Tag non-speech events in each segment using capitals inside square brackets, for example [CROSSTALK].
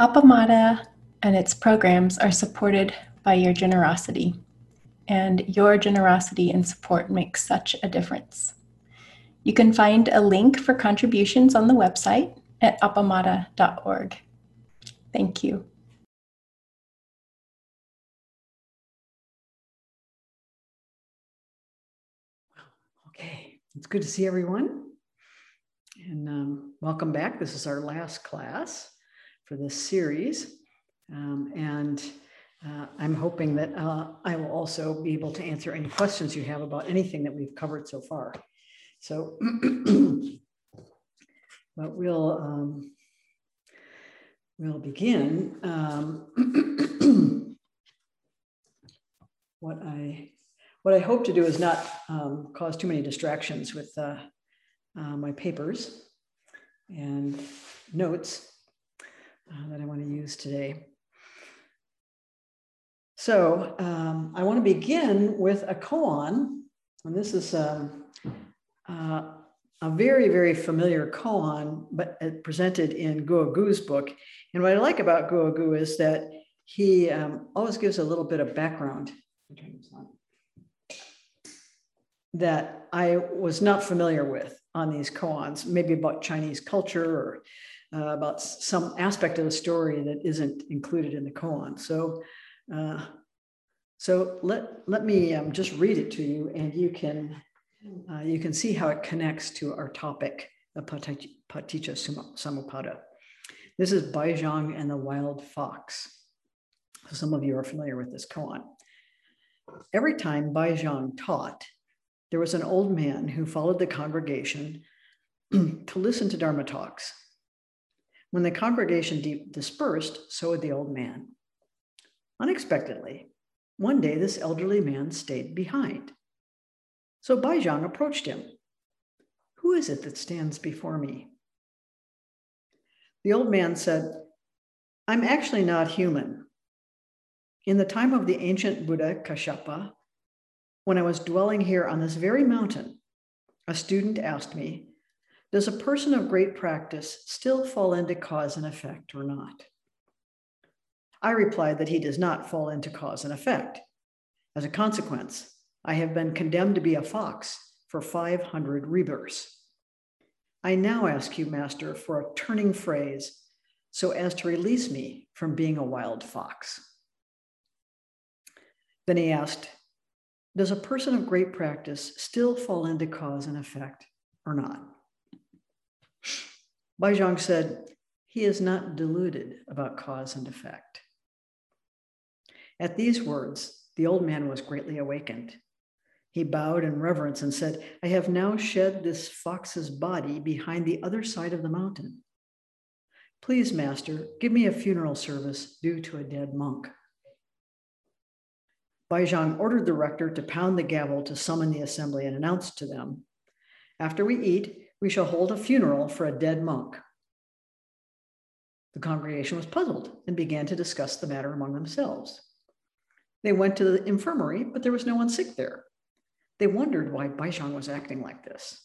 Appamada and its programs are supported by your generosity, and your generosity and support makes such a difference. You can find a link for contributions on the website at appamada.org. Thank you. Okay, it's good to see everyone. And um, welcome back. This is our last class for this series. Um, and uh, I'm hoping that uh, I will also be able to answer any questions you have about anything that we've covered so far. So, [CLEARS THROAT] but we'll um, we'll begin. Um, [CLEARS THROAT] what I what I hope to do is not um, cause too many distractions with uh, uh, my papers and notes uh, that I want to use today. So um, I want to begin with a koan, and this is um, uh, a very, very familiar koan, but presented in Guogu's book. And what I like about Guogu is that he um, always gives a little bit of background that I was not familiar with on these koans, maybe about Chinese culture or uh, about some aspect of the story that isn't included in the koan. So, uh, so let let me um, just read it to you, and you can uh, you can see how it connects to our topic of Paticca Samuppada. This is Baizhang and the Wild Fox. So some of you are familiar with this koan. Every time Baizhang taught, there was an old man who followed the congregation [CLEARS THROAT] to listen to Dharma talks. When the congregation dispersed, so would the old man. Unexpectedly, one day this elderly man stayed behind. So Baizhang approached him. Who is it that stands before me? The old man said, I'm actually not human. In the time of the ancient Buddha Kashyapa, when I was dwelling here on this very mountain, a student asked me, does a person of great practice still fall into cause and effect or not? I replied that he does not fall into cause and effect. As a consequence, I have been condemned to be a fox for 500 rebirths. I now ask you, Master, for a turning phrase so as to release me from being a wild fox. Then he asked, Does a person of great practice still fall into cause and effect or not? Baizhang said, he is not deluded about cause and effect. At these words, the old man was greatly awakened. He bowed in reverence and said, I have now shed this fox's body behind the other side of the mountain. Please, Master, give me a funeral service due to a dead monk. Baizhang ordered the rector to pound the gavel to summon the assembly and announced to them, After we eat, we shall hold a funeral for a dead monk. The congregation was puzzled and began to discuss the matter among themselves. They went to the infirmary, but there was no one sick there. They wondered why Baizhang was acting like this.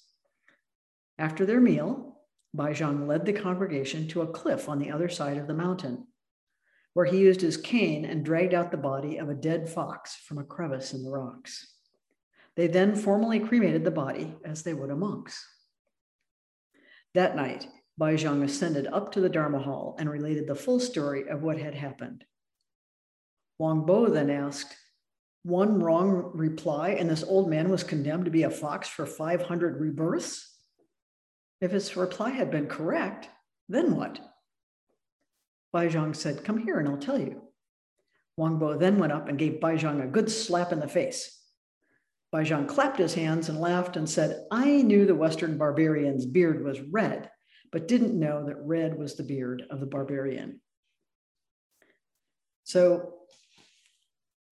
After their meal, Baizhang led the congregation to a cliff on the other side of the mountain, where he used his cane and dragged out the body of a dead fox from a crevice in the rocks. They then formally cremated the body as they would a monk's. That night, Baizhang ascended up to the Dharma hall and related the full story of what had happened. Huangbo then asked, one wrong reply, and this old man was condemned to be a fox for 500 rebirths? If his reply had been correct, then what? Baizhang said, Come here and I'll tell you. Huangbo then went up and gave Baizhang a good slap in the face. Baizhang clapped his hands and laughed and said, I knew the Western barbarian's beard was red, but didn't know that red was the beard of the barbarian. So,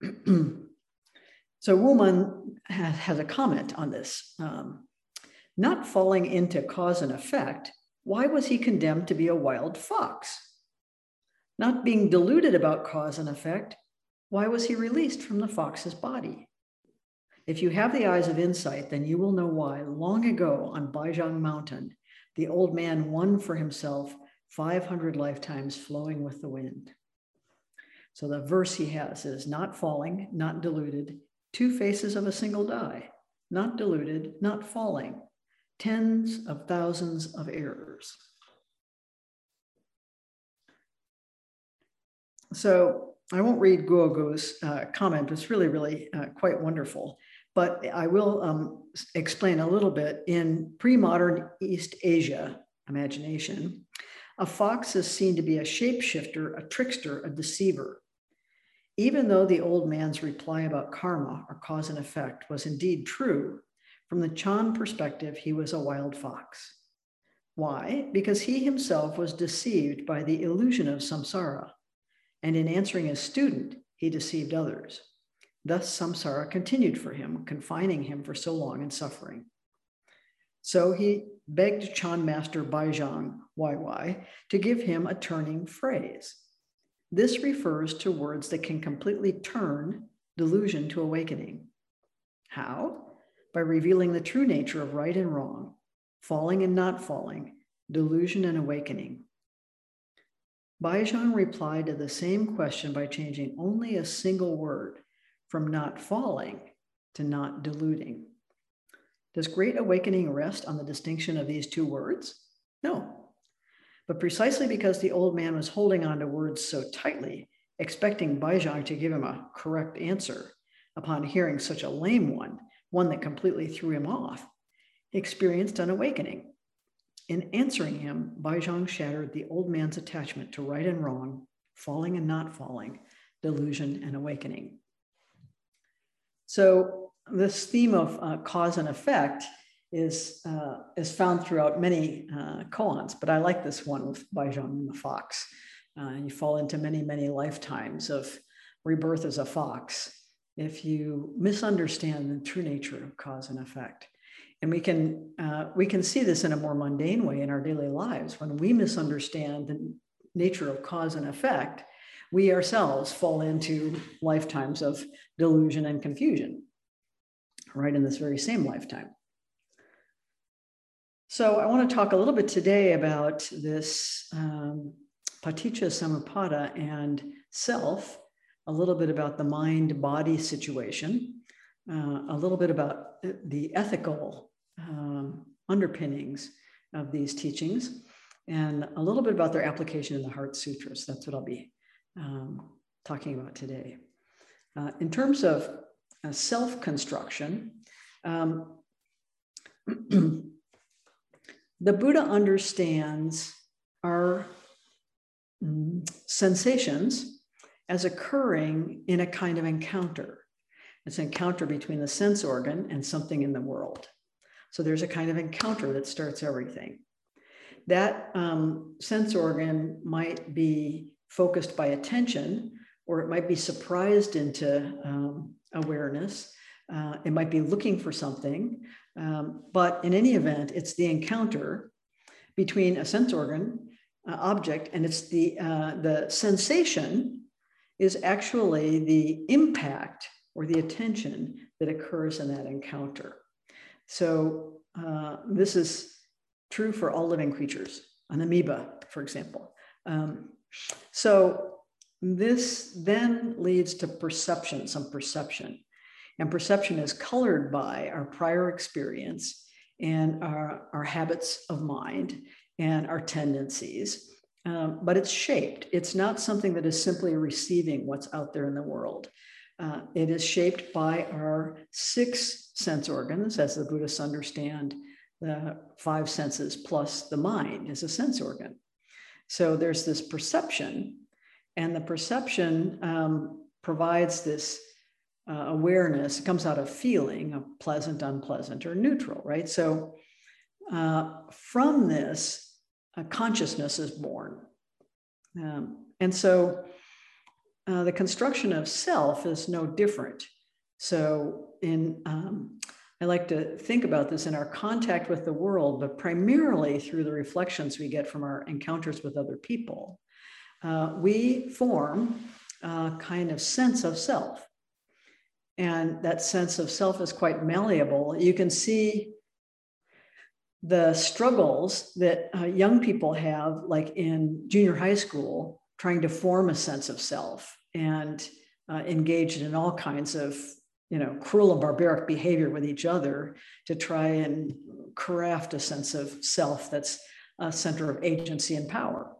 [CLEARS THROAT] so Wumen has, has, a comment on this. Um, not falling into cause and effect, why was he condemned to be a wild fox? Not being deluded about cause and effect, why was he released from the fox's body? If you have the eyes of insight, then you will know why long ago on Baizhang Mountain, the old man won for himself 500 lifetimes flowing with the wind. So the verse he has is not falling, not diluted, two faces of a single die, not diluted, not falling, tens of thousands of errors. So I won't read Guogu's uh, comment. It's really, really uh, quite wonderful. But I will um, explain a little bit. In pre modern East Asia imagination, a fox is seen to be a shapeshifter, a trickster, a deceiver. Even though the old man's reply about karma or cause and effect was indeed true, from the Chan perspective, he was a wild fox. Why? Because he himself was deceived by the illusion of samsara. And in answering his student, he deceived others. Thus, samsara continued for him, confining him for so long in suffering. So he begged Chan Master Baizhang Huaihai to give him a turning phrase. This refers to words that can completely turn delusion to awakening. How? By revealing the true nature of right and wrong, falling and not falling, delusion and awakening. Baizhang replied to the same question by changing only a single word from not falling to not deluding. Does great awakening rest on the distinction of these two words? No. But precisely because the old man was holding on to words so tightly, expecting Baizhang to give him a correct answer upon hearing such a lame one, one that completely threw him off, he experienced an awakening. In answering him, Baizhang shattered the old man's attachment to right and wrong, falling and not falling, delusion and awakening. So this theme of uh, cause and effect is, uh, is found throughout many uh, koans, but I like this one with and the fox. Uh, you fall into many, many lifetimes of rebirth as a fox if you misunderstand the true nature of cause and effect. And we can, uh, we can see this in a more mundane way in our daily lives. When we misunderstand the nature of cause and effect, we ourselves fall into lifetimes of delusion and confusion, right in this very same lifetime. So I want to talk a little bit today about this um, paticca and self, a little bit about the mind body situation, uh, a little bit about the ethical um, underpinnings of these teachings, and a little bit about their application in the Heart Sutras. That's what I'll be um, talking about today. Uh, in terms of uh, self construction, um, [CLEARS THROAT] the Buddha understands our mm, sensations as occurring in a kind of encounter. It's an encounter between the sense organ and something in the world. So there's a kind of encounter that starts everything. That um, sense organ might be focused by attention, or it might be surprised into um, awareness. Uh, it might be looking for something. Um, but in any event, it's the encounter between a sense organ uh, object and it's the, uh, the sensation is actually the impact or the attention that occurs in that encounter. So uh, this is true for all living creatures, an amoeba, for example. Um, so this then leads to perception, some perception. And perception is colored by our prior experience and our, our habits of mind and our tendencies. Um, but it's shaped. It's not something that is simply receiving what's out there in the world. Uh, it is shaped by our six sense organs, as the Buddhists understand the five senses plus the mind is a sense organ. So there's this perception, and the perception um, provides this uh, awareness. It comes out of feeling, of pleasant, unpleasant, or neutral, right? So uh, from this, a consciousness is born. Um, and so uh, the construction of self is no different. So in um, I like to think about this in our contact with the world, but primarily through the reflections we get from our encounters with other people. Uh, we form a kind of sense of self. And that sense of self is quite malleable. You can see the struggles that uh, young people have, like in junior high school, trying to form a sense of self and uh, engaged in all kinds of you know cruel and barbaric behavior with each other to try and craft a sense of self that's a center of agency and power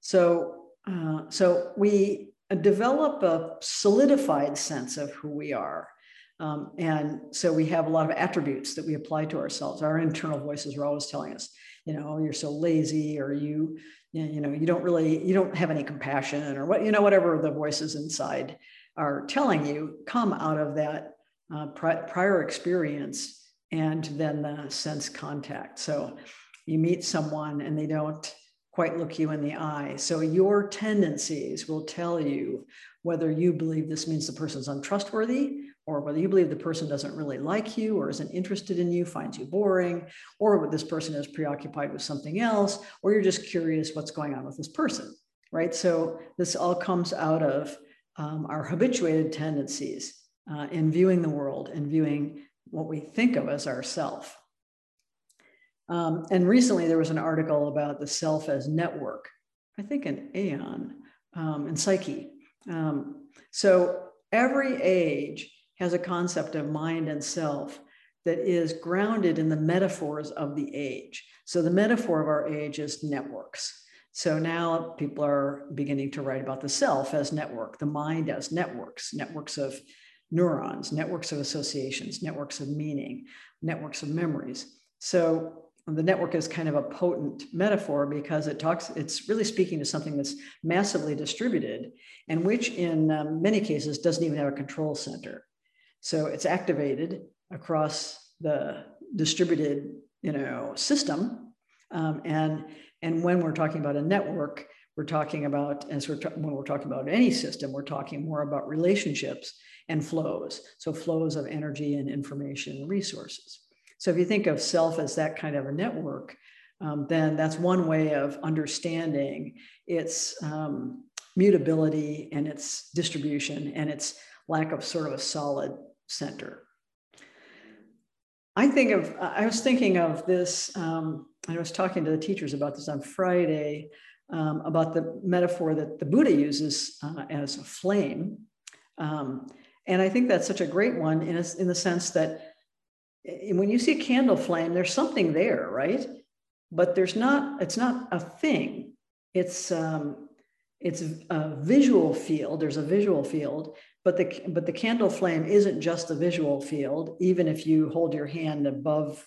so uh, so we develop a solidified sense of who we are um, and so we have a lot of attributes that we apply to ourselves. Our internal voices are always telling us, you know, you're so lazy, or you, you know, you don't really, you don't have any compassion, or what, you know, whatever the voices inside are telling you come out of that uh, pri- prior experience and then the sense contact. So you meet someone and they don't quite look you in the eye. So your tendencies will tell you whether you believe this means the person's untrustworthy or whether you believe the person doesn't really like you or isn't interested in you, finds you boring, or this person is preoccupied with something else, or you're just curious what's going on with this person, right? So this all comes out of um, our habituated tendencies uh, in viewing the world and viewing what we think of as ourself. Um, and recently there was an article about the self as network, I think in Aeon, um, in Psyche. Um, so every age has a concept of mind and self that is grounded in the metaphors of the age. So the metaphor of our age is networks. So now people are beginning to write about the self as network, the mind as networks, networks of neurons, networks of associations, networks of meaning, networks of memories. So the network is kind of a potent metaphor because it talks it's really speaking to something that's massively distributed and which in um, many cases doesn't even have a control center so it's activated across the distributed, you know, system. Um, and, and when we're talking about a network, we're talking about, as we're when we're talking about any system, we're talking more about relationships and flows. So flows of energy and information and resources. So if you think of self as that kind of a network, um, then that's one way of understanding its um, mutability and its distribution and its lack of sort of a solid center. I think of, I was thinking of this, um, I was talking to the teachers about this on Friday, um, about the metaphor that the Buddha uses uh, as a flame. Um, and I think that's such a great one in, a, in the sense that eh, when you see a candle flame, there's something there, right? But there's not, it's not a thing. It's, um, it's a visual field. There's a visual field, but the but the candle flame isn't just a visual field even if you hold your hand above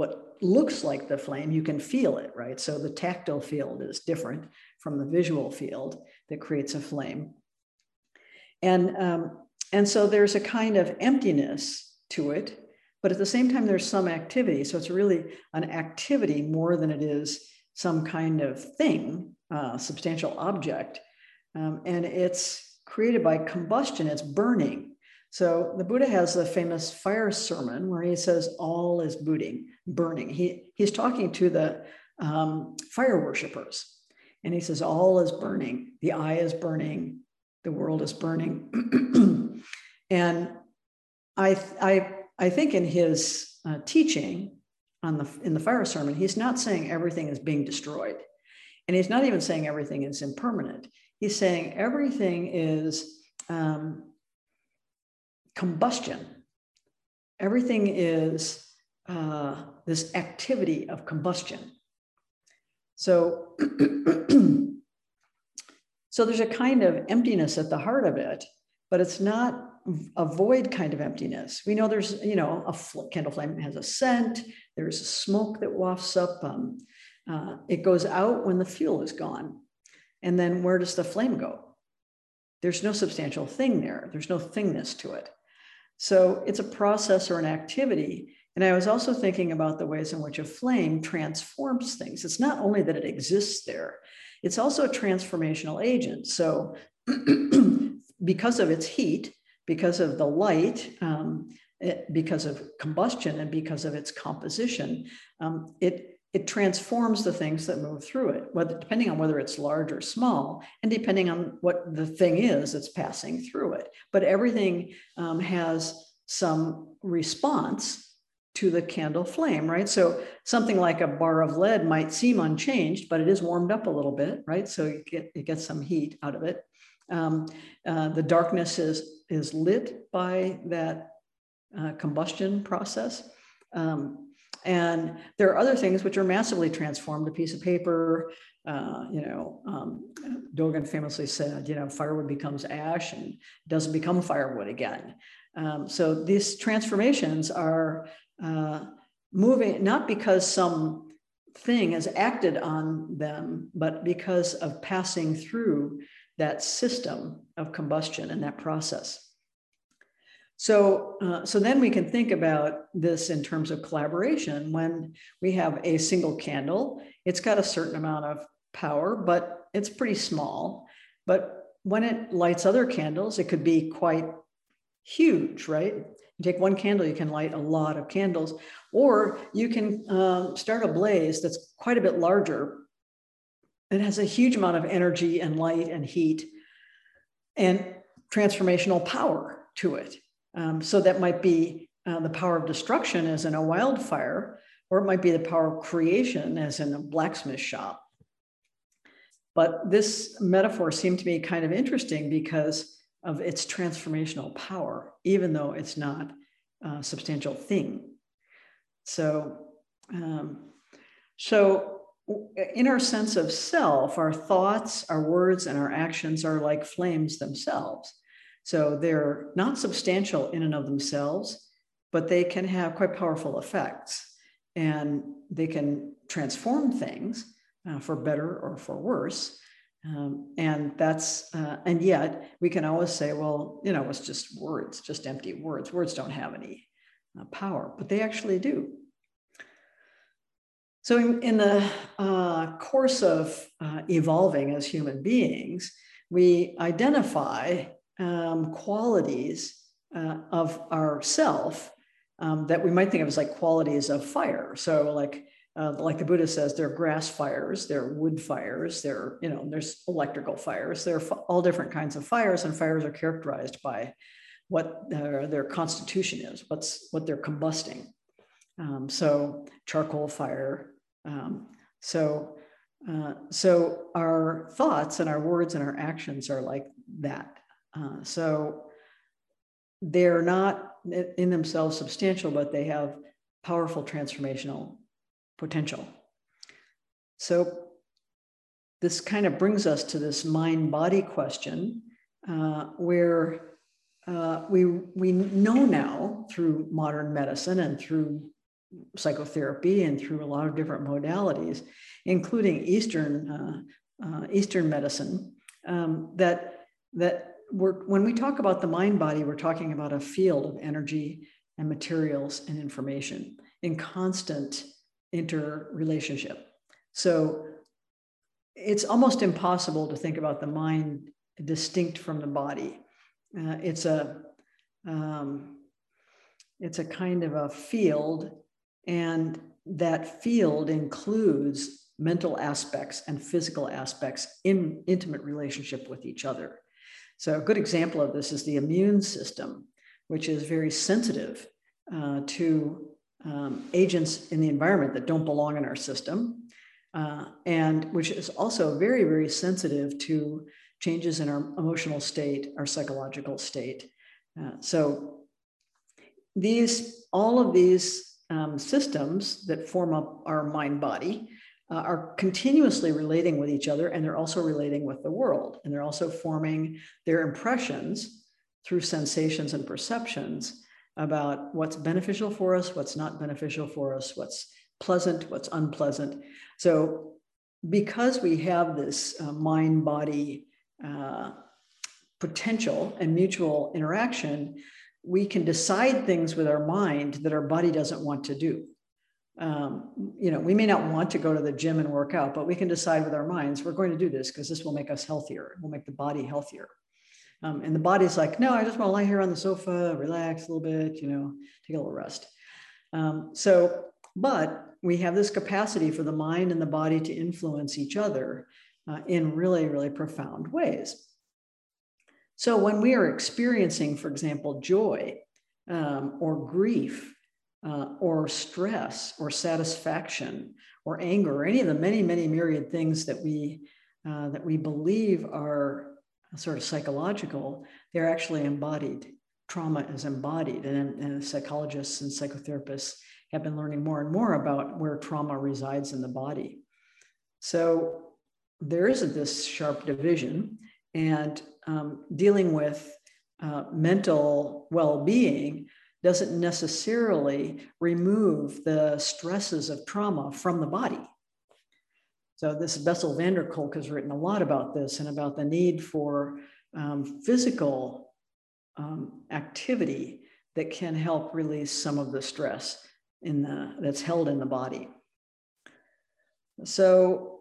what looks like the flame you can feel it right? So the tactile field is different from the visual field that creates a flame. And um, and so there's a kind of emptiness to it but at the same time there's some activity. So it's really an activity more than it is some kind of thing uh, substantial object. Um, and it's created by combustion, it's burning. So the Buddha has the famous fire sermon where he says, All is booting, burning. He, he's talking to the um, fire worshippers. And he says, All is burning. The eye is burning. The world is burning. [CLEARS THROAT] and I, I, I think in his uh, teaching on the, in the fire sermon, he's not saying everything is being destroyed. And he's not even saying everything is impermanent. He's saying everything is um, combustion. Everything is uh, this activity of combustion. So, [CLEARS THROAT] so there's a kind of emptiness at the heart of it, but it's not a void kind of emptiness. We know there's, you know, a candle flame has a scent. There's smoke that wafts up. Um, uh, it goes out when the fuel is gone. And then where does the flame go? There's no substantial thing there, there's no thingness to it. So it's a process or an activity. And I was also thinking about the ways in which a flame transforms things. It's not only that it exists there, it's also a transformational agent. So, [CLEARS THROAT] because of its heat, because of the light, um, it, because of combustion, and because of its composition, um, it it transforms the things that move through it, whether, depending on whether it's large or small, and depending on what the thing is that's passing through it. But everything um, has some response to the candle flame, right? So something like a bar of lead might seem unchanged, but it is warmed up a little bit, right? So you get, it gets some heat out of it. Um, uh, the darkness is, is lit by that uh, combustion process. Um, and there are other things which are massively transformed. A piece of paper, uh, you know, um, Dogen famously said, you know, firewood becomes ash and doesn't become firewood again. Um, so these transformations are uh, moving not because some thing has acted on them, but because of passing through that system of combustion and that process. So, uh, so then we can think about this in terms of collaboration. When we have a single candle, it's got a certain amount of power, but it's pretty small. But when it lights other candles, it could be quite huge, right? You take one candle, you can light a lot of candles, or you can um, start a blaze that's quite a bit larger. It has a huge amount of energy and light and heat and transformational power to it. Um, so that might be uh, the power of destruction, as in a wildfire, or it might be the power of creation, as in a blacksmith shop. But this metaphor seemed to me kind of interesting because of its transformational power, even though it's not a substantial thing. So, um, so in our sense of self, our thoughts, our words, and our actions are like flames themselves. So they're not substantial in and of themselves, but they can have quite powerful effects and they can transform things uh, for better or for worse. Um, and that's, uh, and yet we can always say, well, you know, it's just words, just empty words. Words don't have any uh, power, but they actually do. So, in, in the uh, course of uh, evolving as human beings, we identify um, qualities uh, of ourself um, that we might think of as like qualities of fire. So, like uh, like the Buddha says, there are grass fires, there are wood fires, there you know there's electrical fires. There are all different kinds of fires, and fires are characterized by what their, their constitution is, what's what they're combusting. Um, so charcoal fire. Um, so uh, so our thoughts and our words and our actions are like that. Uh, so they're not in themselves substantial, but they have powerful transformational potential. So this kind of brings us to this mind body question uh, where uh, we, we know now through modern medicine and through psychotherapy and through a lot of different modalities, including Eastern, uh, uh Eastern medicine, um, that, that we're, when we talk about the mind body, we're talking about a field of energy and materials and information in constant interrelationship. So it's almost impossible to think about the mind distinct from the body. Uh, it's a um, it's a kind of a field, and that field includes mental aspects and physical aspects in intimate relationship with each other. So, a good example of this is the immune system, which is very sensitive uh, to um, agents in the environment that don't belong in our system, uh, and which is also very, very sensitive to changes in our emotional state, our psychological state. Uh, so, these all of these um, systems that form up our mind body uh, are continuously relating with each other and they're also relating with the world and they're also forming their impressions through sensations and perceptions about what's beneficial for us what's not beneficial for us what's pleasant what's unpleasant. So because we have this uh, mind body uh, potential and mutual interaction we can decide things with our mind that our body doesn't want to do um, you know, we may not want to go to the gym and work out, but we can decide with our minds, we're going to do this because this will make us healthier. It will make the body healthier. Um, and the body's like, no, I just want to lie here on the sofa, relax a little bit, you know, take a little rest. Um, so, but we have this capacity for the mind and the body to influence each other uh, in really, really profound ways. So when we are experiencing, for example, joy um, or grief, uh, or stress or satisfaction or anger or any of the many, many myriad things that we uh, that we believe are sort of psychological, they're actually embodied. Trauma is embodied, and, and psychologists and psychotherapists have been learning more and more about where trauma resides in the body. So there isn't this sharp division, and um, dealing with uh, mental well-being doesn't necessarily remove the stresses of trauma from the body. So this Bessel van der Kolk has written a lot about this and about the need for um, physical um, activity that can help release some of the stress in the, that's held in the body. So,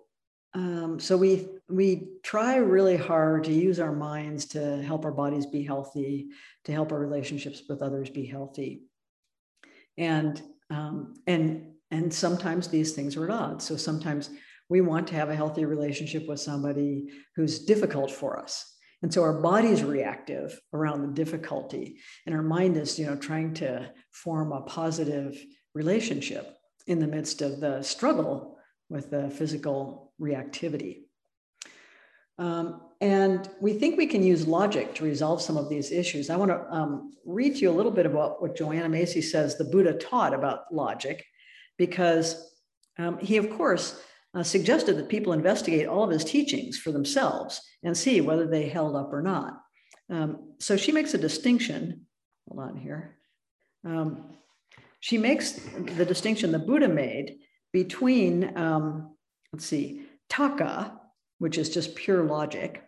um, so we we try really hard to use our minds to help our bodies be healthy, to help our relationships with others be healthy, and um, and and sometimes these things are at odds. So sometimes we want to have a healthy relationship with somebody who's difficult for us. And so our body is reactive around the difficulty, and our mind is, you know, trying to form a positive relationship in the midst of the struggle with the physical reactivity. Um, and we think we can use logic to resolve some of these issues. I want to um, read to you a little bit about what Joanna Macy says the Buddha taught about logic, because um, he, of course, uh, suggested that people investigate all of his teachings for themselves and see whether they held up or not. Um, so she makes a distinction. Hold on here. Um, she makes the distinction the Buddha made between, um, let's see, taka, which is just pure logic,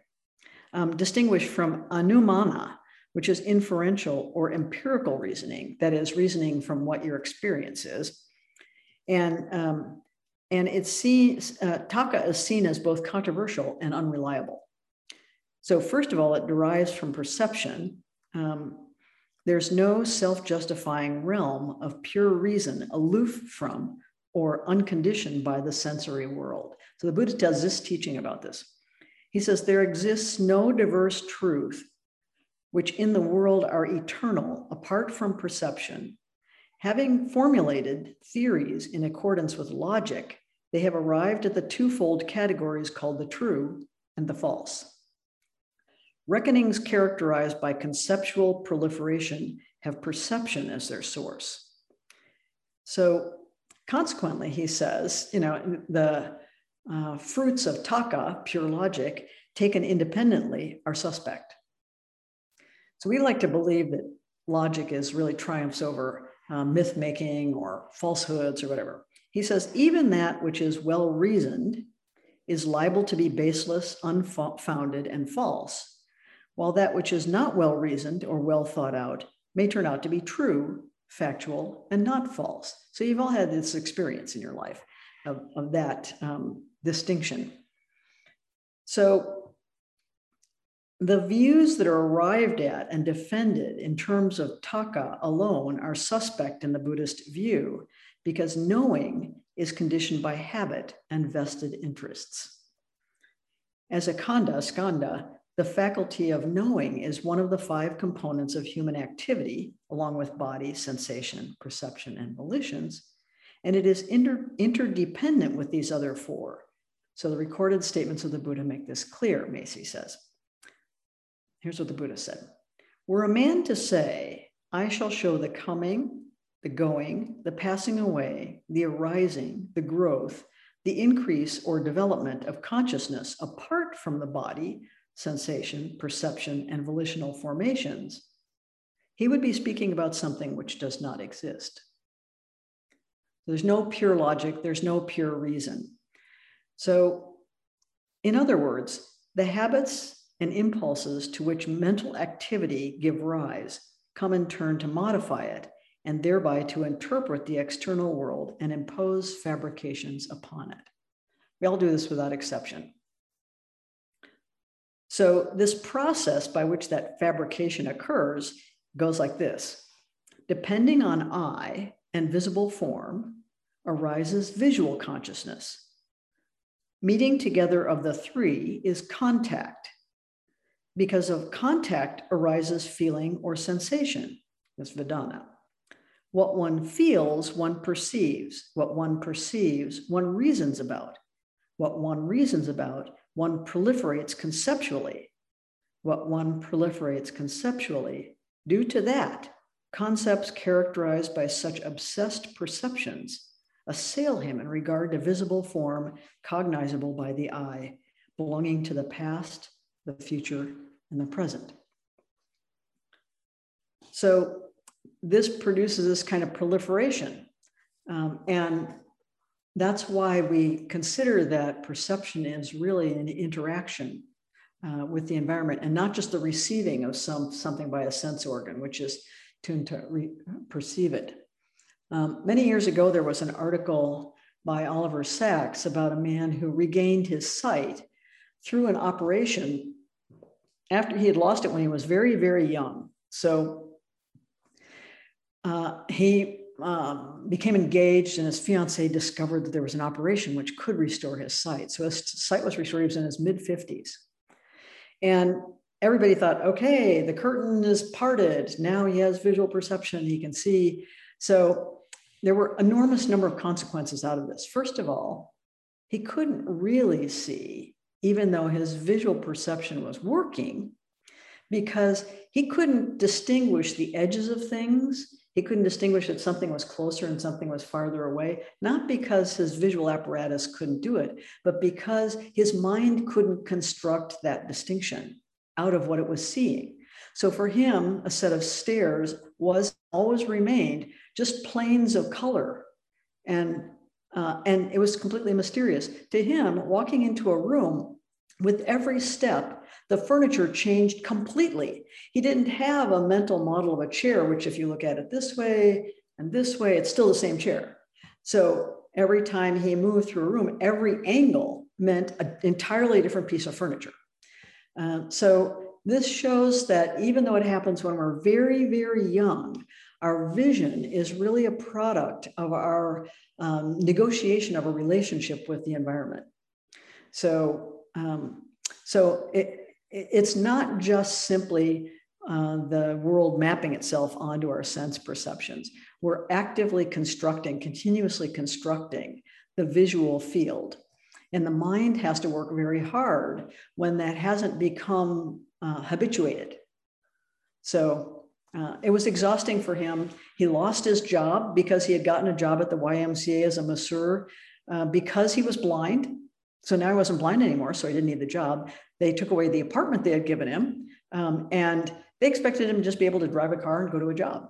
um, distinguished from anumana, which is inferential or empirical reasoning, that is, reasoning from what your experience is. And um, and it's seen, uh, taka is seen as both controversial and unreliable. So, first of all, it derives from perception. Um, there's no self justifying realm of pure reason aloof from or unconditioned by the sensory world. So, the Buddha tells this teaching about this. He says, There exists no diverse truth which in the world are eternal apart from perception. Having formulated theories in accordance with logic, they have arrived at the twofold categories called the true and the false. Reckonings characterized by conceptual proliferation have perception as their source. So, consequently, he says, you know, the uh, fruits of taka, pure logic, taken independently, are suspect. So, we like to believe that logic is really triumphs over uh, myth making or falsehoods or whatever. He says, even that which is well reasoned is liable to be baseless, unfounded, and false, while that which is not well reasoned or well thought out may turn out to be true, factual, and not false. So you've all had this experience in your life of, of that um, distinction. So the views that are arrived at and defended in terms of taka alone are suspect in the Buddhist view because knowing is conditioned by habit and vested interests. As a khandha, skandha, the faculty of knowing is one of the five components of human activity, along with body, sensation, perception, and volitions. And it is inter- interdependent with these other four. So the recorded statements of the Buddha make this clear, Macy says. Here's what the Buddha said Were a man to say, I shall show the coming, the going, the passing away, the arising, the growth, the increase or development of consciousness apart from the body, sensation, perception, and volitional formations, he would be speaking about something which does not exist. There's no pure logic, there's no pure reason. So, in other words, the habits and impulses to which mental activity give rise come in turn to modify it and thereby to interpret the external world and impose fabrications upon it. We all do this without exception. So, this process by which that fabrication occurs goes like this Depending on eye and visible form, arises visual consciousness. Meeting together of the three is contact. Because of contact arises feeling or sensation, this Vedana. What one feels, one perceives. What one perceives, one reasons about. What one reasons about, one proliferates conceptually. What one proliferates conceptually. Due to that, concepts characterized by such obsessed perceptions assail him in regard to visible form cognizable by the eye, belonging to the past, the future, and the present. So this produces this kind of proliferation. Um, and that's why we consider that perception is really an interaction uh, with the environment and not just the receiving of some, something by a sense organ, which is tuned to re- perceive it. Um, many years ago, there was an article by Oliver Sacks about a man who regained his sight through an operation after he had lost it when he was very, very young. So uh, he um, became engaged, and his fiancee discovered that there was an operation which could restore his sight. So his sight was restored. He was in his mid 50s. And everybody thought, okay, the curtain is parted. Now he has visual perception. He can see. So there were enormous number of consequences out of this. First of all, he couldn't really see, even though his visual perception was working, because he couldn't distinguish the edges of things. He couldn't distinguish that something was closer and something was farther away, not because his visual apparatus couldn't do it, but because his mind couldn't construct that distinction out of what it was seeing. So for him, a set of stairs was always remained just planes of color. And, uh, and it was completely mysterious. To him, walking into a room with every step, the furniture changed completely. He didn't have a mental model of a chair, which, if you look at it this way and this way, it's still the same chair. So every time he moved through a room, every angle meant an entirely different piece of furniture. Uh, so this shows that even though it happens when we're very, very young, our vision is really a product of our um, negotiation of a relationship with the environment. So, um, so it, it's not just simply uh, the world mapping itself onto our sense perceptions. We're actively constructing, continuously constructing the visual field. And the mind has to work very hard when that hasn't become uh, habituated. So uh, it was exhausting for him. He lost his job because he had gotten a job at the YMCA as a masseur uh, because he was blind. So now he wasn't blind anymore, so he didn't need the job. They took away the apartment they had given him, um, and they expected him to just be able to drive a car and go to a job.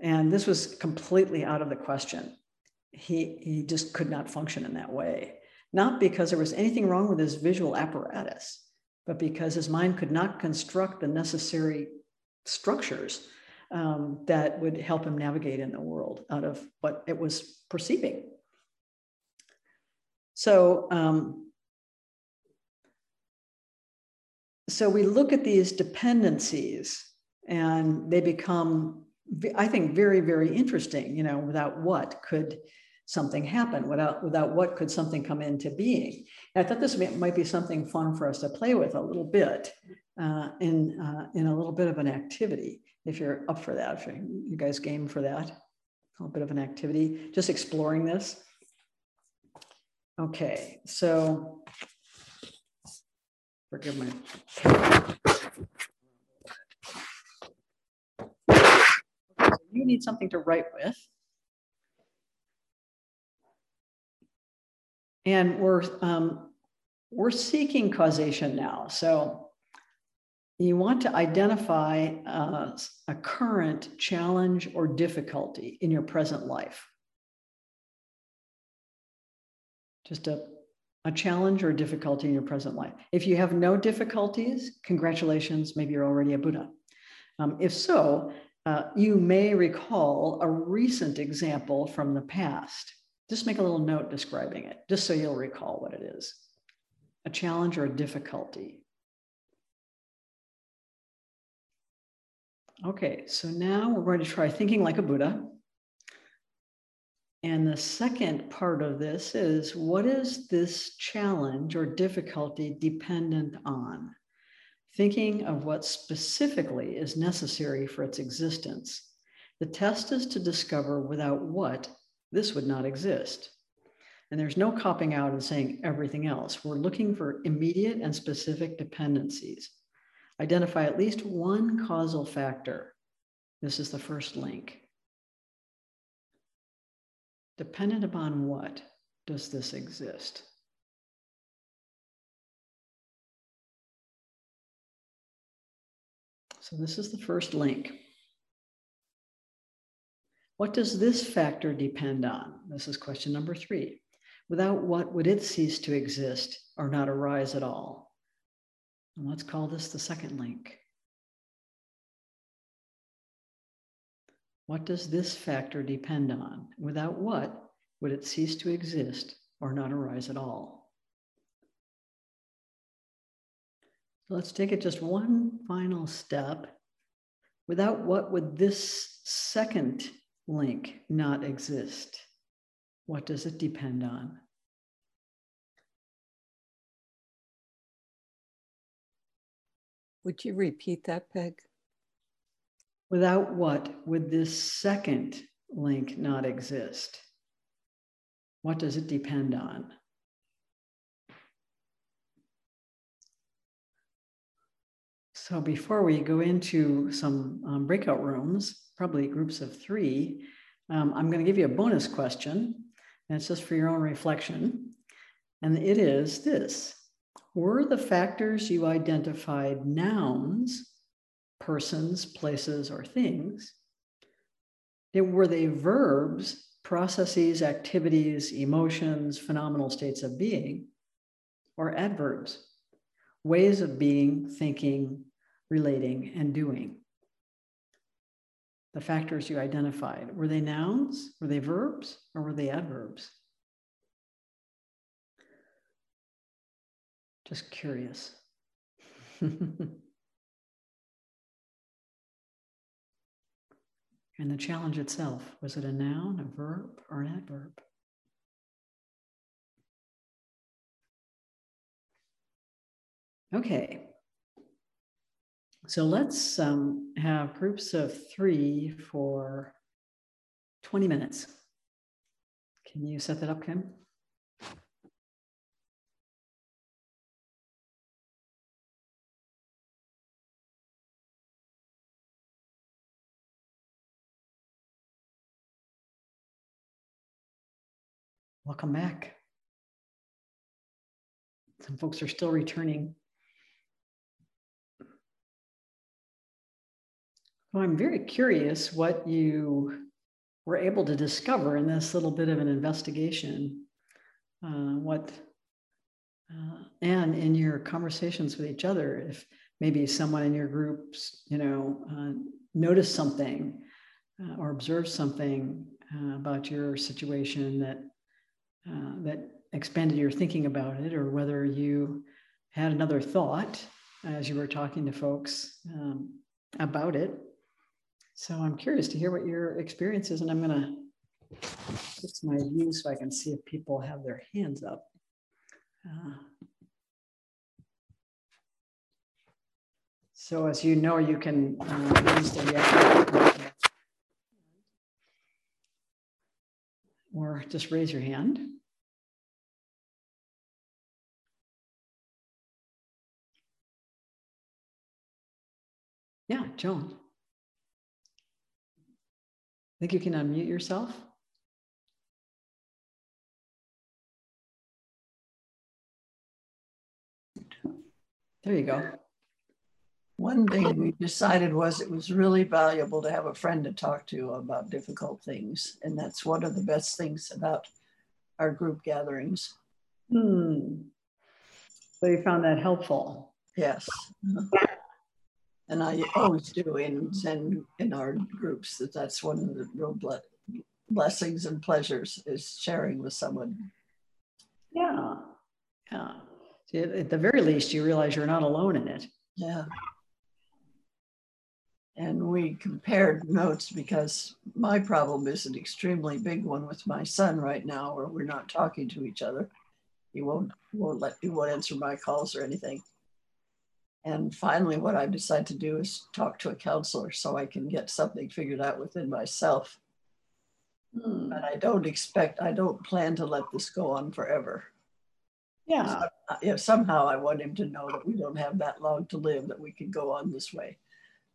And this was completely out of the question. He, he just could not function in that way, not because there was anything wrong with his visual apparatus, but because his mind could not construct the necessary structures um, that would help him navigate in the world out of what it was perceiving. So, um, so we look at these dependencies and they become, I think, very, very interesting. You know, without what could something happen? Without, without what could something come into being? And I thought this might be something fun for us to play with a little bit uh, in, uh, in a little bit of an activity, if you're up for that, if you guys game for that, a little bit of an activity, just exploring this. Okay, so forgive me. you need something to write with. And we're, um, we're seeking causation now. So you want to identify uh, a current challenge or difficulty in your present life. Just a, a challenge or a difficulty in your present life. If you have no difficulties, congratulations, maybe you're already a Buddha. Um, if so, uh, you may recall a recent example from the past. Just make a little note describing it, just so you'll recall what it is a challenge or a difficulty. Okay, so now we're going to try thinking like a Buddha. And the second part of this is what is this challenge or difficulty dependent on? Thinking of what specifically is necessary for its existence. The test is to discover without what this would not exist. And there's no copping out and saying everything else. We're looking for immediate and specific dependencies. Identify at least one causal factor. This is the first link. Dependent upon what does this exist? So this is the first link. What does this factor depend on? This is question number three. Without what would it cease to exist or not arise at all? And let's call this the second link. What does this factor depend on? Without what would it cease to exist or not arise at all? Let's take it just one final step. Without what would this second link not exist? What does it depend on? Would you repeat that, Peg? Without what would this second link not exist? What does it depend on? So before we go into some um, breakout rooms, probably groups of three, um, I'm going to give you a bonus question, and it's just for your own reflection. And it is this Were the factors you identified nouns, persons, places, or things? Were they verbs, processes, activities, emotions, phenomenal states of being, or adverbs? Ways of being, thinking, relating, and doing. The factors you identified were they nouns, were they verbs, or were they adverbs? Just curious. [LAUGHS] and the challenge itself was it a noun, a verb, or an adverb? Okay, so let's um, have groups of three for 20 minutes. Can you set that up, Kim? Welcome back. Some folks are still returning. Well, I'm very curious what you were able to discover in this little bit of an investigation. Uh, what uh, and in your conversations with each other, if maybe someone in your groups, you know, uh, noticed something uh, or observed something uh, about your situation that uh, that expanded your thinking about it, or whether you had another thought as you were talking to folks um, about it so I'm curious to hear what your experience is, and I'm going to fix my view so I can see if people have their hands up. Uh, so as you know, you can uh, use the or just raise your hand. Yeah, Joan I think you can unmute yourself. There you go. One thing we decided was it was really valuable to have a friend to talk to about difficult things. And that's one of the best things about our group gatherings. Hmm. So you found that helpful? Yes and I always do in in in our groups that that's one of the real ble- blessings and pleasures is sharing with someone. Yeah, yeah. At the very least, you realize you're not alone in it. Yeah. And we compared notes because my problem is an extremely big one with my son right now, where we're not talking to each other. He won't won't let he won't answer my calls or anything And finally, what i've decided to do is talk to a counselor so I can get something figured out within myself. Hmm. But I don't expect, I don't plan to let this go on forever. Yeah. So, uh, yeah, somehow I want him to know that we don't have that long to live, that we can go on this way.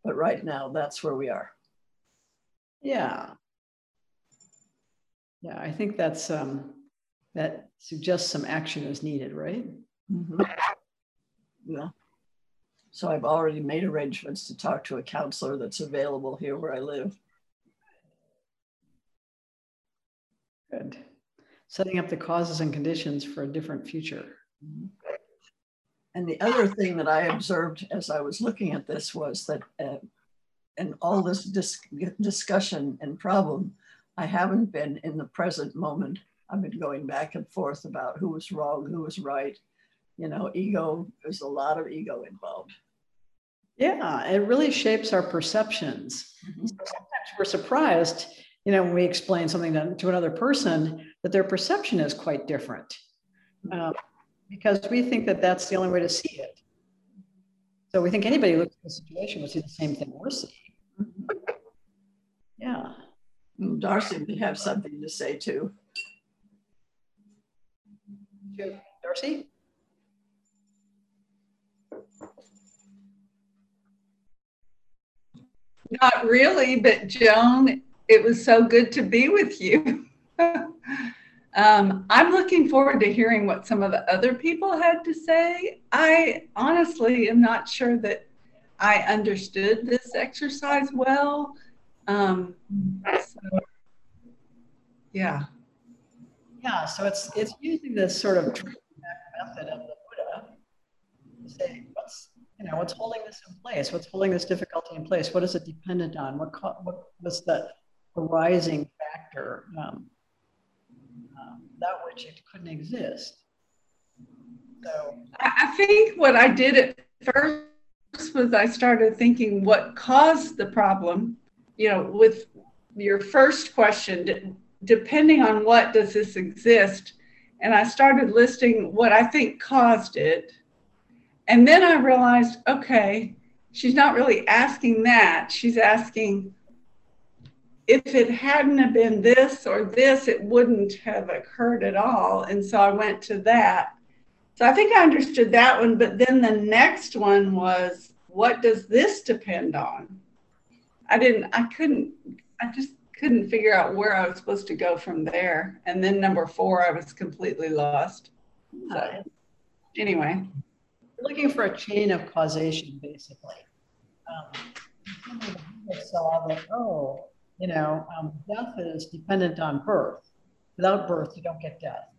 But right now, that's where we are. Yeah. Yeah, I think that's um, that suggests some action is needed, right? Mm-hmm. Yeah. So I've already made arrangements to talk to a counselor that's available here where I live. Good. Setting up the causes and conditions for a different future. Mm-hmm. And the other thing that I observed as I was looking at this was that, uh, in all this dis- discussion and problem, I haven't been in the present moment. I've been going back and forth about who was wrong, who was right. You know, ego, there's a lot of ego involved. Yeah, it really shapes our perceptions. Mm-hmm. sometimes we're surprised, you know, when we explain something to, to another person, that their perception is quite different um, because we think that that's the only way to see it. So we think anybody who looks at the situation will see the same thing we're seeing. Yeah. Darcy may have something to say too. Darcy? Not really, but Joan, it was so good to be with you. [LAUGHS] um, I'm looking forward to hearing what some of the other people had to say. I honestly am not sure that I understood this exercise well. Um, so, yeah. Yeah, so it's it's using this sort of method of the Buddha to say what's you know, what's holding this in place? What's holding this difficulty in place? What is it dependent on? What, what was the arising factor um, that which it couldn't exist? So I think what I did at first was I started thinking what caused the problem. You know, with your first question, depending on what does this exist, and I started listing what I think caused it and then I realized, okay, she's not really asking that. She's asking if it hadn't have been this or this, it wouldn't have occurred at all. And so I went to that. So I think I understood that one. But then the next one was, what does this depend on? I didn't, I couldn't, I just couldn't figure out where I was supposed to go from there. And then number four, I was completely lost. So anyway looking for a chain of causation, basically. Um, saw that, oh, you know, um, death is dependent on birth. Without birth, you don't get death.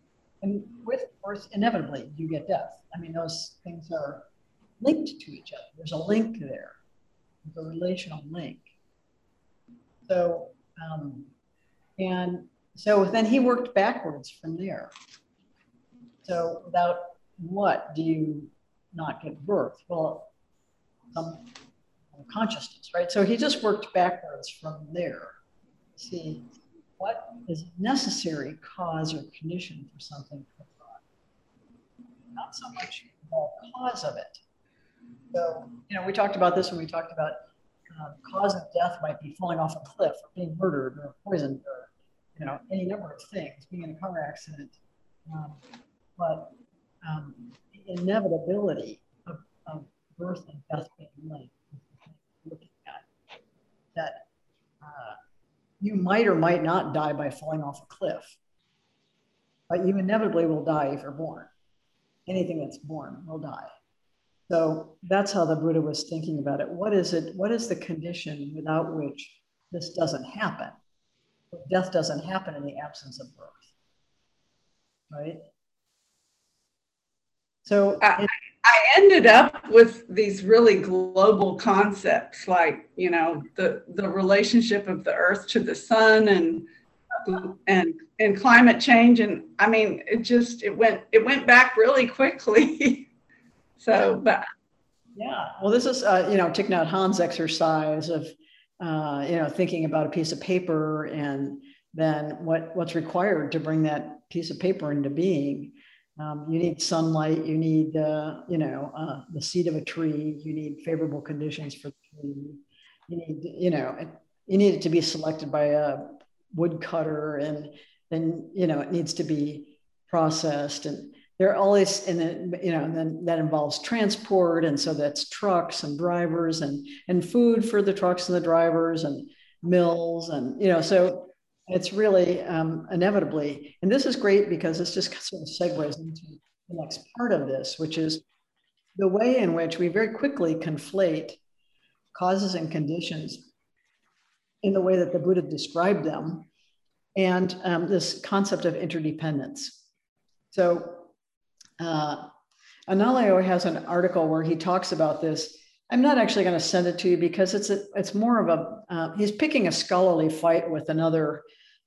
And with birth, inevitably, you get death. I mean, those things are linked to each other. There's a link there, there's a relational link. So, um, and so then he worked backwards from there. So, without what do you not get birth? Well, some consciousness, right? So he just worked backwards from there. See what is necessary cause or condition for something to Not so much the cause of it. So, you know, we talked about this when we talked about um, cause of death might be falling off a cliff or being murdered or poisoned or, you know, any number of things, being in a car accident. Um, but um, inevitability of, of birth and death being linked. That uh, you might or might not die by falling off a cliff, but you inevitably will die if you're born. Anything that's born will die. So that's how the Buddha was thinking about it. What is it? What is the condition without which this doesn't happen? Death doesn't happen in the absence of birth, right? So I, I ended up with these really global concepts like, you know, the, the relationship of the earth to the sun and and and climate change. And I mean it just it went it went back really quickly. [LAUGHS] so but yeah, well, this is uh, you know Thich Nhat Hanh's exercise of uh, you know thinking about a piece of paper and then what what's required to bring that piece of paper into being Um, you need sunlight. You need, uh, you know, uh, the seed of a tree. You need favorable conditions for the tree. You need, you know, you need it to be selected by a woodcutter, and then you know it needs to be processed. And there are always, and then you know, then that involves transport, and so that's trucks and drivers, and and food for the trucks and the drivers, and mills, and you know, so it's really um, inevitably, and this is great because this just sort of segues into the next part of this, which is the way in which we very quickly conflate causes and conditions in the way that the Buddha described them and um, this concept of interdependence. So, uh, Analayo has an article where he talks about this. I'm not actually going to send it to you because it's a, it's more of a uh, he's picking a scholarly fight with another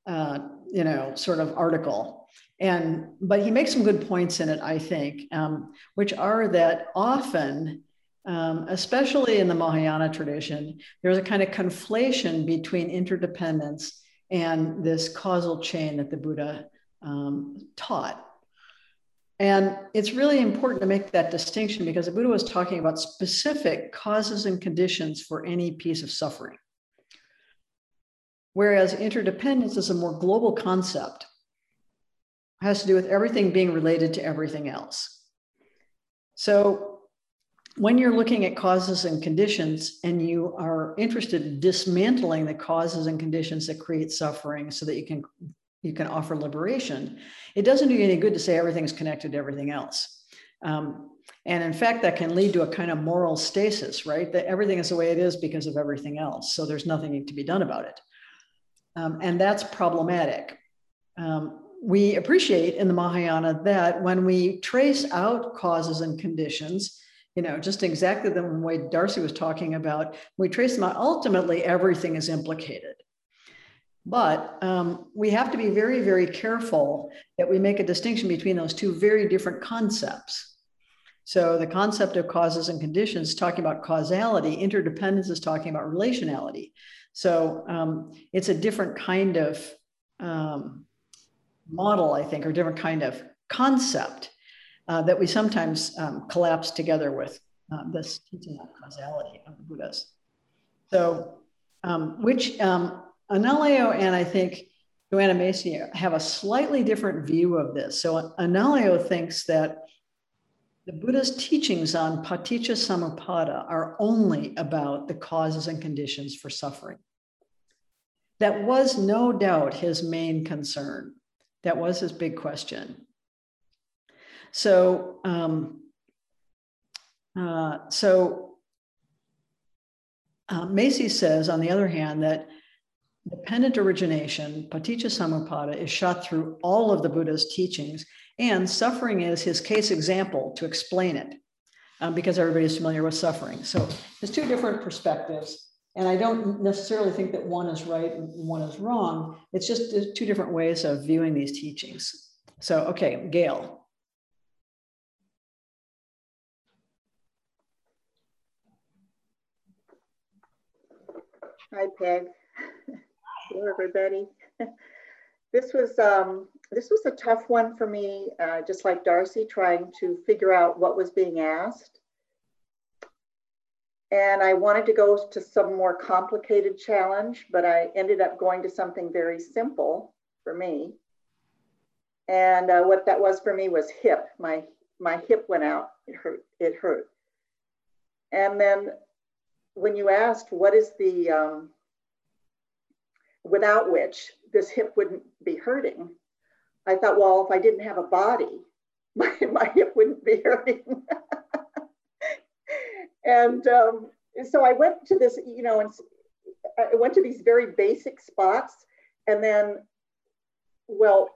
uh, you know, sort of article. And but he makes some good points in it, I think, um, which are that often, um, especially in the Mahayana tradition, there's a kind of conflation between interdependence and this causal chain that the Buddha um, taught. And it's really important to make that distinction because the Buddha was talking about specific causes and conditions for any piece of suffering. Whereas interdependence is a more global concept, it has to do with everything being related to everything else. So when you're looking at causes and conditions and you are interested in dismantling the causes and conditions that create suffering so that you can you can offer liberation it doesn't do you any good to say everything's connected to everything else. Um, and in fact that can lead to a kind of moral stasis right? That everything is the way it is because of everything else. So there's nothing to be done about it um, and that's problematic. Um, we appreciate in the Mahayana that when we trace out causes and conditions, you know, just exactly the way Darcy was talking about, we trace them out, ultimately everything is implicated. But um, we have to be very, very careful that we make a distinction between those two very different concepts. So the concept of causes and conditions talking about causality, interdependence is talking about relationality. So um, it's a different kind of um, model, I think, or different kind of concept uh, that we sometimes um, collapse together with uh, this teaching of causality of the Buddhas. So, um, which um, Analayo and I think Joanna Macy have a slightly different view of this. So Analayo thinks that the Buddha's teachings on paticca samuppada are only about the causes and conditions for suffering. That was no doubt his main concern. That was his big question. So, um, uh, so uh, Macy says, on the other hand, that dependent origination, paticca samuppada, is shot through all of the Buddha's teachings and suffering is his case example to explain it um, because everybody is familiar with suffering. So there's two different perspectives. And I don't necessarily think that one is right and one is wrong. It's just two different ways of viewing these teachings. So, okay, Gail. Hi, Peg. [LAUGHS] Hello, everybody. [LAUGHS] this was um, this was a tough one for me, uh, just like Darcy, trying to figure out what was being asked. And I wanted to go to some more complicated challenge, but I ended up going to something very simple for me. And uh, what that was for me was hip. My my hip went out. It hurt. It hurt. And then when you asked what is the um, without which this hip wouldn't be hurting, I thought, well, if I didn't have a body, [LAUGHS] my, my hip wouldn't be hurting. [LAUGHS] and um, so I went to this, you know, and I went to these very basic spots. And then, well,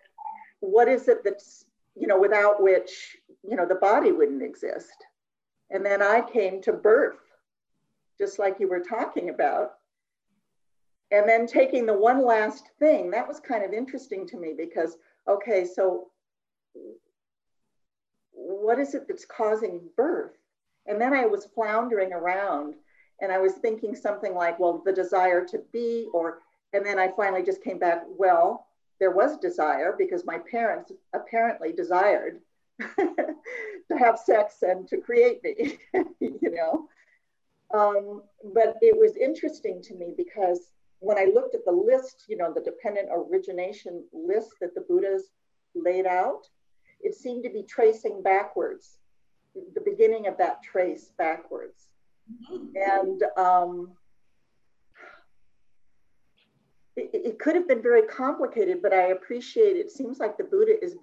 what is it that's, you know, without which, you know, the body wouldn't exist? And then I came to birth, just like you were talking about. And then taking the one last thing, that was kind of interesting to me because okay, so what is it that's causing birth? And then I was floundering around and I was thinking something like, well, the desire to be, or, and then I finally just came back, well, there was desire because my parents apparently desired [LAUGHS] to have sex and to create me, [LAUGHS] you know. Um, but it was interesting to me because when I looked at the list, you know, the dependent origination list that the Buddhas laid out, it seemed to be tracing backwards, the beginning of that trace backwards. Mm-hmm. And um, it, it, could have been very complicated, but I appreciate it. it seems like the Buddha is,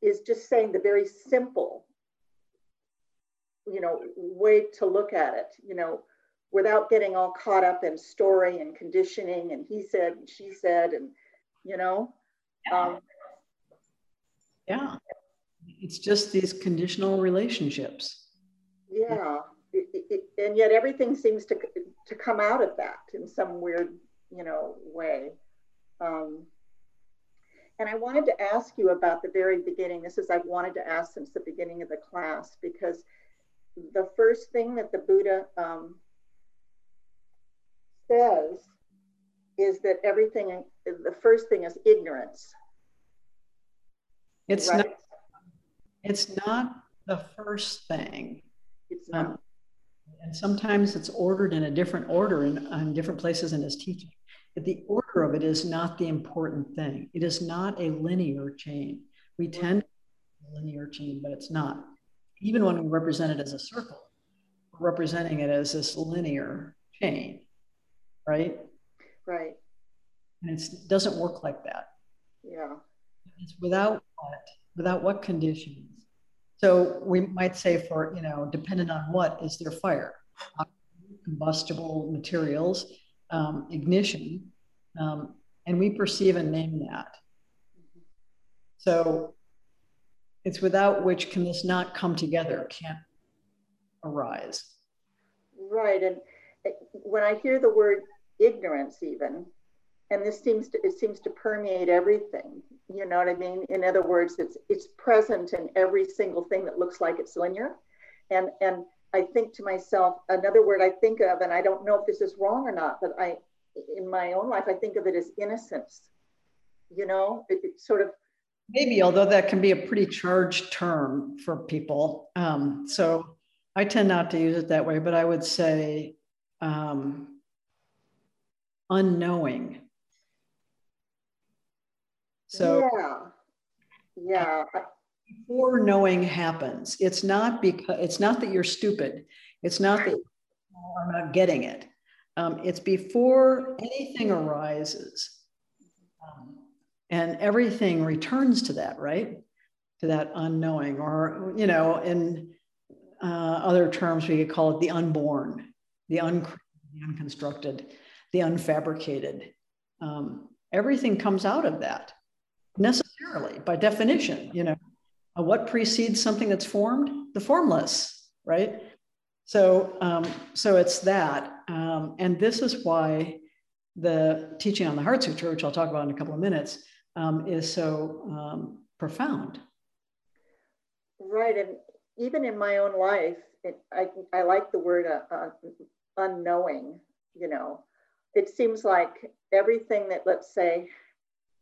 is just saying the very simple, you know, way to look at it, you know, without getting all caught up in story and conditioning and he said and she said and, you know. Um, yeah, it's just these conditional relationships. Yeah, it, it, and yet everything seems to to come out of that in some weird, you know, way. Um, and I wanted to ask you about the very beginning. This is I've wanted to ask since the beginning of the class because the first thing that the Buddha um, says is that everything, the first thing is ignorance. It's right? not. It's not the first thing. It's not. Um, and sometimes it's ordered in a different order in, in different places in his teaching. But the order of it is not the important thing. It is not a linear chain. We tend to a linear chain, but it's not. Even when we represent it as a circle, we're representing it as this linear chain, right? Right. And it doesn't work like that. Yeah. It's without what? Without what conditions? So we might say for, you know, dependent on what is there fire? Combustible materials, um, ignition, um, and we perceive and name that. So it's without which can this not come together, can't arise. Right. And when I hear the word ignorance, even, and this seems to it seems to permeate everything you know what i mean? In other words it's it's present in every single thing that looks like it's linear. And and i think to myself another word i think of and i don't know if this is wrong or not but i in my own life i think of it as innocence you know? It, it sort of maybe although that can be a pretty charged term for people. Um, so i tend not to use it that way but i would say um, unknowing so yeah, yeah. Before knowing happens, it's not because it's not that you're stupid. It's not that I'm not getting it. Um, it's before anything arises, um, and everything returns to that, right? To that unknowing, or you know, in uh, other terms, we could call it the unborn, the, un- the unconstructed, the unfabricated. Um, everything comes out of that necessarily by definition you know. Uh, what precedes something that's formed? The formless right? So um, so it's that. Um, and this is why the teaching on the heart sutra which i'll talk about in a couple of minutes um, is so um, profound. Right and even in my own life it, I, I like the word uh, uh, unknowing you know it seems like everything that let's say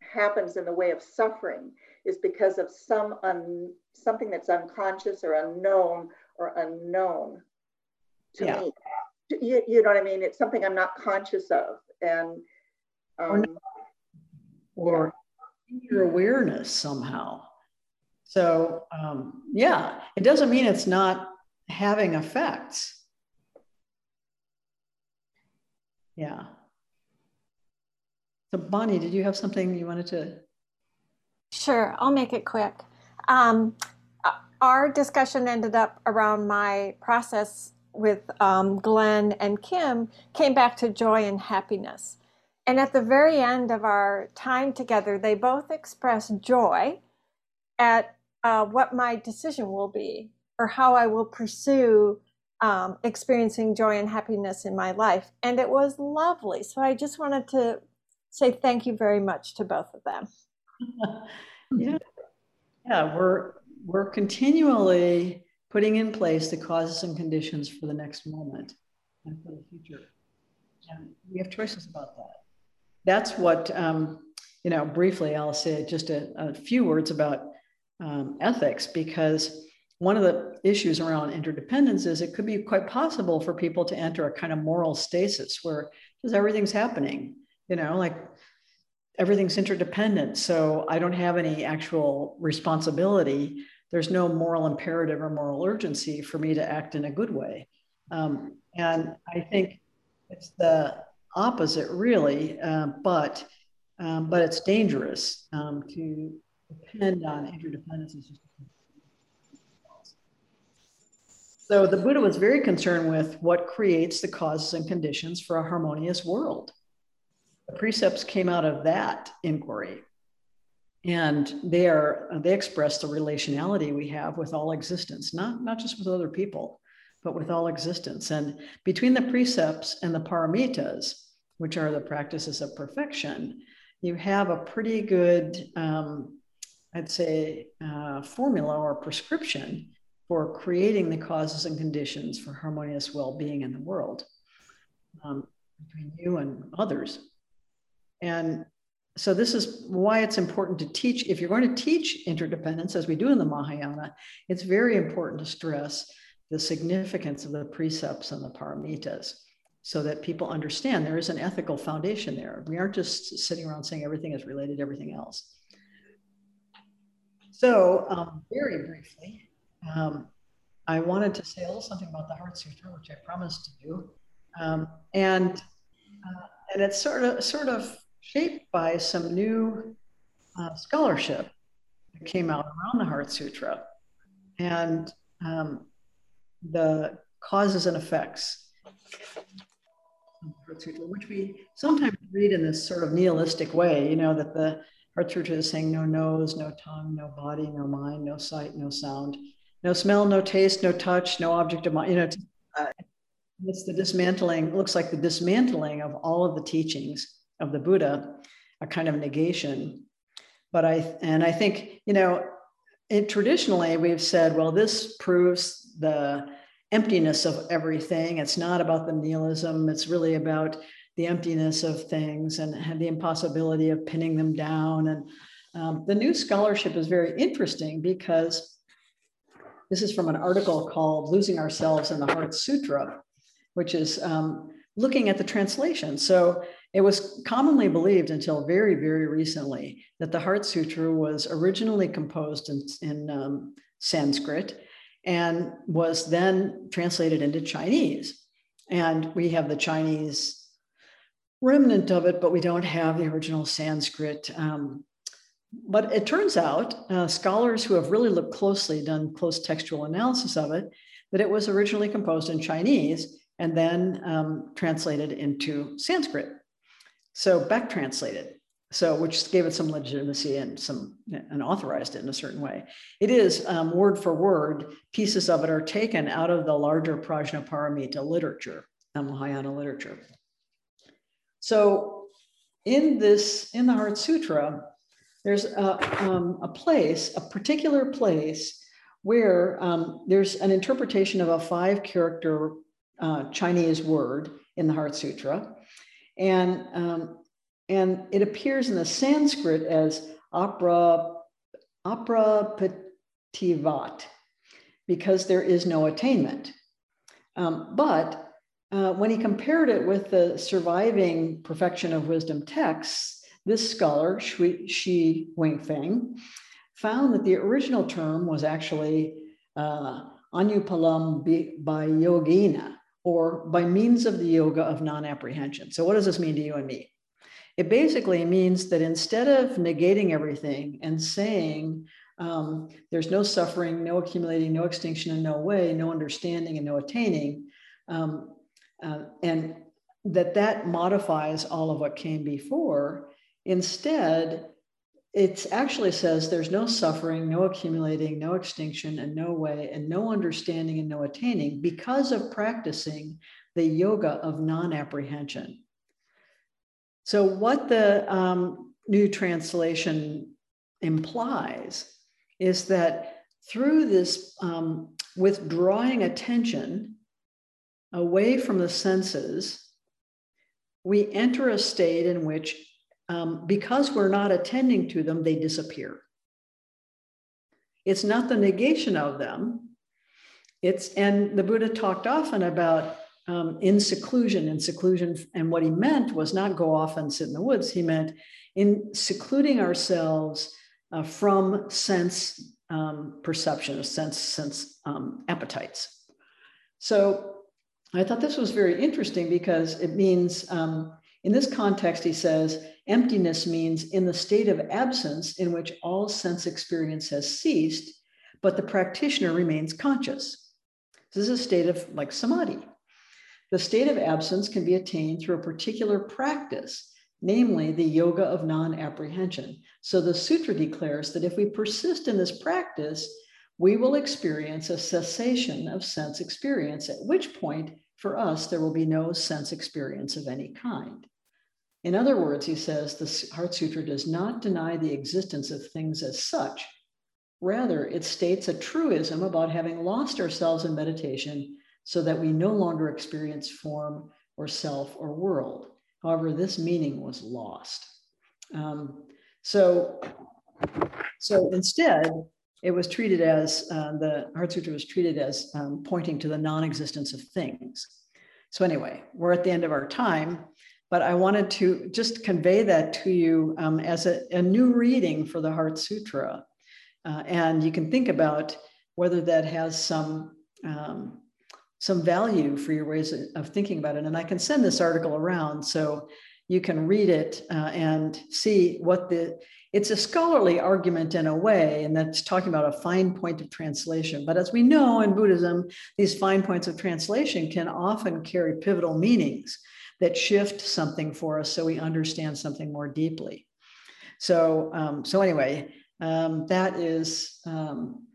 happens in the way of suffering is because of some un, something that's unconscious or unknown or unknown to yeah. me. You, you know what I mean? It's something I'm not conscious of. And um, or, yeah. your awareness somehow. So um, yeah, it doesn't mean it's not having effects. Yeah. So, Bonnie, did you have something you wanted to? Sure, I'll make it quick. Um, our discussion ended up around my process with um, Glenn and Kim, came back to joy and happiness. And at the very end of our time together, they both expressed joy at uh, what my decision will be or how I will pursue um, experiencing joy and happiness in my life. And it was lovely. So I just wanted to say thank you very much to both of them. [LAUGHS] yeah. Yeah, we're we're continually putting in place the causes and conditions for the next moment and for the future. And we have choices about that. That's what um, you know, briefly, I'll say just a, a few words about um, ethics because one of the issues around interdependence is it could be quite possible for people to enter a kind of moral stasis where just everything's happening, you know, like everything's interdependent. So I don't have any actual responsibility. There's no moral imperative or moral urgency for me to act in a good way. Um, and I think it's the opposite, really, uh, but um, but it's dangerous um, to depend on interdependence. So the Buddha was very concerned with what creates the causes and conditions for a harmonious world. Precepts came out of that inquiry. And they are they express the relationality we have with all existence, not, not just with other people, but with all existence. And between the precepts and the paramitas, which are the practices of perfection, you have a pretty good, um, I'd say, uh, formula or prescription for creating the causes and conditions for harmonious well being in the world um, between you and others. And so, this is why it's important to teach. If you're going to teach interdependence, as we do in the Mahayana, it's very important to stress the significance of the precepts and the paramitas so that people understand there is an ethical foundation there. We aren't just sitting around saying everything is related to everything else. So, um, very briefly, um, I wanted to say a little something about the Heart Sutra, which I promised to do, um, and uh, and it's sort of sort of shaped by some new uh, scholarship that came out around the Heart Sutra, and um, the causes and effects which we sometimes read in this sort of nihilistic way, you know, that the Heart Sutra is saying no nose, no tongue, no body, no mind, no sight, no sound, no smell, no taste, no touch, no object of mind. You know, uh, it's the dismantling, looks like the dismantling of all of the teachings of the Buddha, a kind of negation. But I, and I think, you know, it, traditionally we've said, well, this proves the emptiness of everything. It's not about the nihilism, it's really about the emptiness of things and the impossibility of pinning them down. And um, the new scholarship is very interesting because this is from an article called Losing Ourselves in the Heart Sutra, which is um, looking at the translation. So it was commonly believed until very, very recently that the Heart Sutra was originally composed in, in um, Sanskrit and was then translated into Chinese. And we have the Chinese remnant of it, but we don't have the original Sanskrit. Um, but it turns out, uh, scholars who have really looked closely, done close textual analysis of it, that it was originally composed in Chinese and then um, translated into Sanskrit. So back translated. So which gave it some legitimacy and some and authorized it in a certain way. It is um, word for word pieces of it are taken out of the larger prajnaparamita literature the mahayana literature. So in this in the heart sutra there's a, um, a place a particular place where um, there's an interpretation of a five character uh, chinese word in the heart sutra and um, and it appears in the Sanskrit as opera, aprāptitvāt, because there is no attainment. Um, but uh, when he compared it with the surviving perfection of wisdom texts, this scholar, Shi, Shi Huifeng, found that the original term was actually uh, anupalam by yogina, or by means of the yoga of non apprehension. So, what does this mean to you and me? It basically means that instead of negating everything and saying um, there's no suffering, no accumulating, no extinction, and no way, no understanding, and no attaining, um, uh, and that that modifies all of what came before, instead, it actually says there's no suffering, no accumulating, no extinction, and no way, and no understanding and no attaining because of practicing the yoga of non apprehension. So, what the um, new translation implies is that through this um, withdrawing attention away from the senses, we enter a state in which, um, because we're not attending to them, they disappear. It's not the negation of them. It's, and the Buddha talked often about um, in seclusion, in seclusion. And what he meant was not go off and sit in the woods. He meant in secluding ourselves uh, from sense um, perception, sense, sense um, appetites. So I thought this was very interesting because it means, um, in this context, he says, emptiness means in the state of absence in which all sense experience has ceased, but the practitioner remains conscious. This is a state of like samadhi. The state of absence can be attained through a particular practice, namely the yoga of non apprehension. So the sutra declares that if we persist in this practice, we will experience a cessation of sense experience, at which point, for us, there will be no sense experience of any kind. In other words, he says the Heart Sutra does not deny the existence of things as such. Rather, it states a truism about having lost ourselves in meditation so that we no longer experience form or self or world. However, this meaning was lost. Um, so, so instead, it was treated as uh, the Heart Sutra was treated as um, pointing to the non existence of things. So, anyway, we're at the end of our time, but I wanted to just convey that to you um, as a, a, new reading for the Heart Sutra. Uh, and you can think about whether that has some um, some value for your ways of thinking about it. And I can send this article around so you can read it uh, and see what the it's a scholarly argument in a way, and that's talking about a fine point of translation. But as we know in Buddhism, these fine points of translation can often carry pivotal meanings that shift something for us so we understand something more deeply. So, um, so anyway, um, that is um,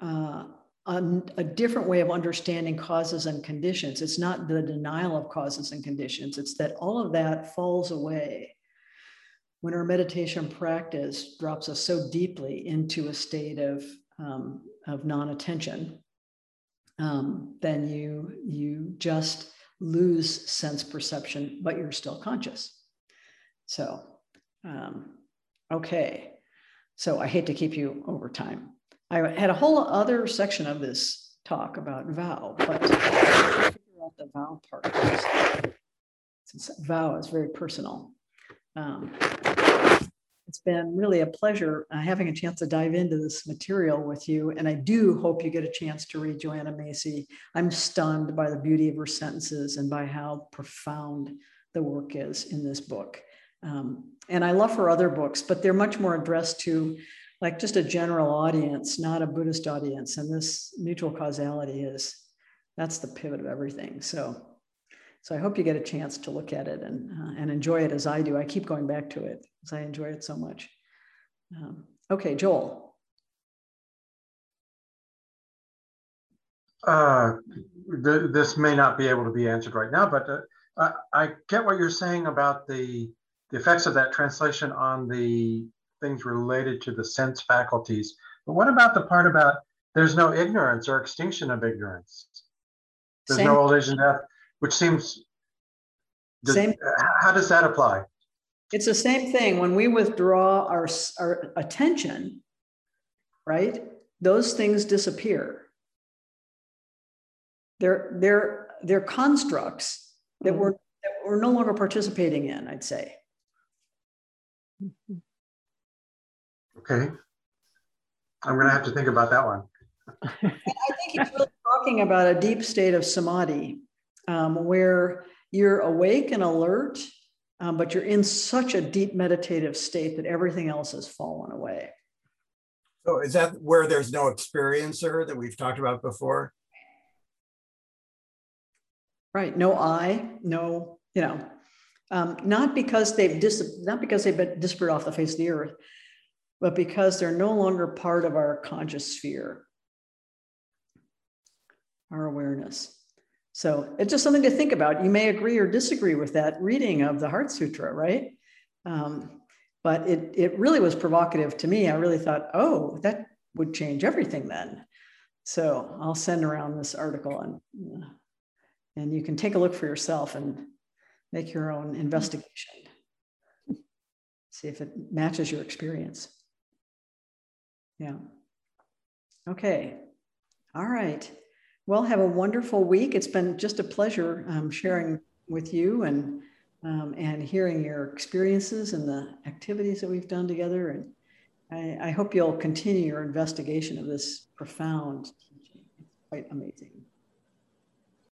uh, a, different way of understanding causes and conditions. It's not the denial of causes and conditions, it's that all of that falls away when our meditation practice drops us so deeply into a state of, um, of non attention. Um, then you you just lose sense perception, but you're still conscious. So, um, okay. So I hate to keep you over time. I had a whole other section of this talk about vow, but the vow part. Since vow is very personal. Um, it's been really a pleasure uh, having a chance to dive into this material with you. And I do hope you get a chance to read Joanna Macy. I'm stunned by the beauty of her sentences and by how profound the work is in this book. Um, and I love her other books, but they're much more addressed to like just a general audience, not a Buddhist audience. And this mutual causality is that's the pivot of everything. So, so I hope you get a chance to look at it and uh, and enjoy it as I do. I keep going back to it because I enjoy it so much. Um, okay, Joel. Uh, th this may not be able to be answered right now, but uh, I, I get what you're saying about the the effects of that translation on the things related to the sense faculties. But what about the part about there's no ignorance or extinction of ignorance? There's Same. no old age and death, which seems. Does, Same. How does that apply? It's the same thing. When we withdraw our, our attention, right? Those things disappear. They're, they're, they're constructs that mm-hmm. we're, that we're no longer participating in, I'd say. Okay. I'm going to have to think about that one. [LAUGHS] I think he's really talking about a deep state of samadhi um, where you're awake and alert, um, but you're in such a deep meditative state that everything else has fallen away. So, is that where there's no experiencer that we've talked about before? Right. No I, no, you know, um, not because they've dis- not because they've been disparate off the face of the earth, but because they're no longer part of our conscious sphere, our awareness. So it's just something to think about. You may agree or disagree with that reading of the Heart Sutra, right? Um, but it, it really was provocative to me. I really thought, oh, that would change everything then. So I'll send around this article and, and you can take a look for yourself and make your own investigation. See if it matches your experience. Yeah. Okay. All right. Well, have a wonderful week. It's been just a pleasure um, sharing with you and um, and hearing your experiences and the activities that we've done together. And I, I hope you'll continue your investigation of this profound teaching. It's quite amazing.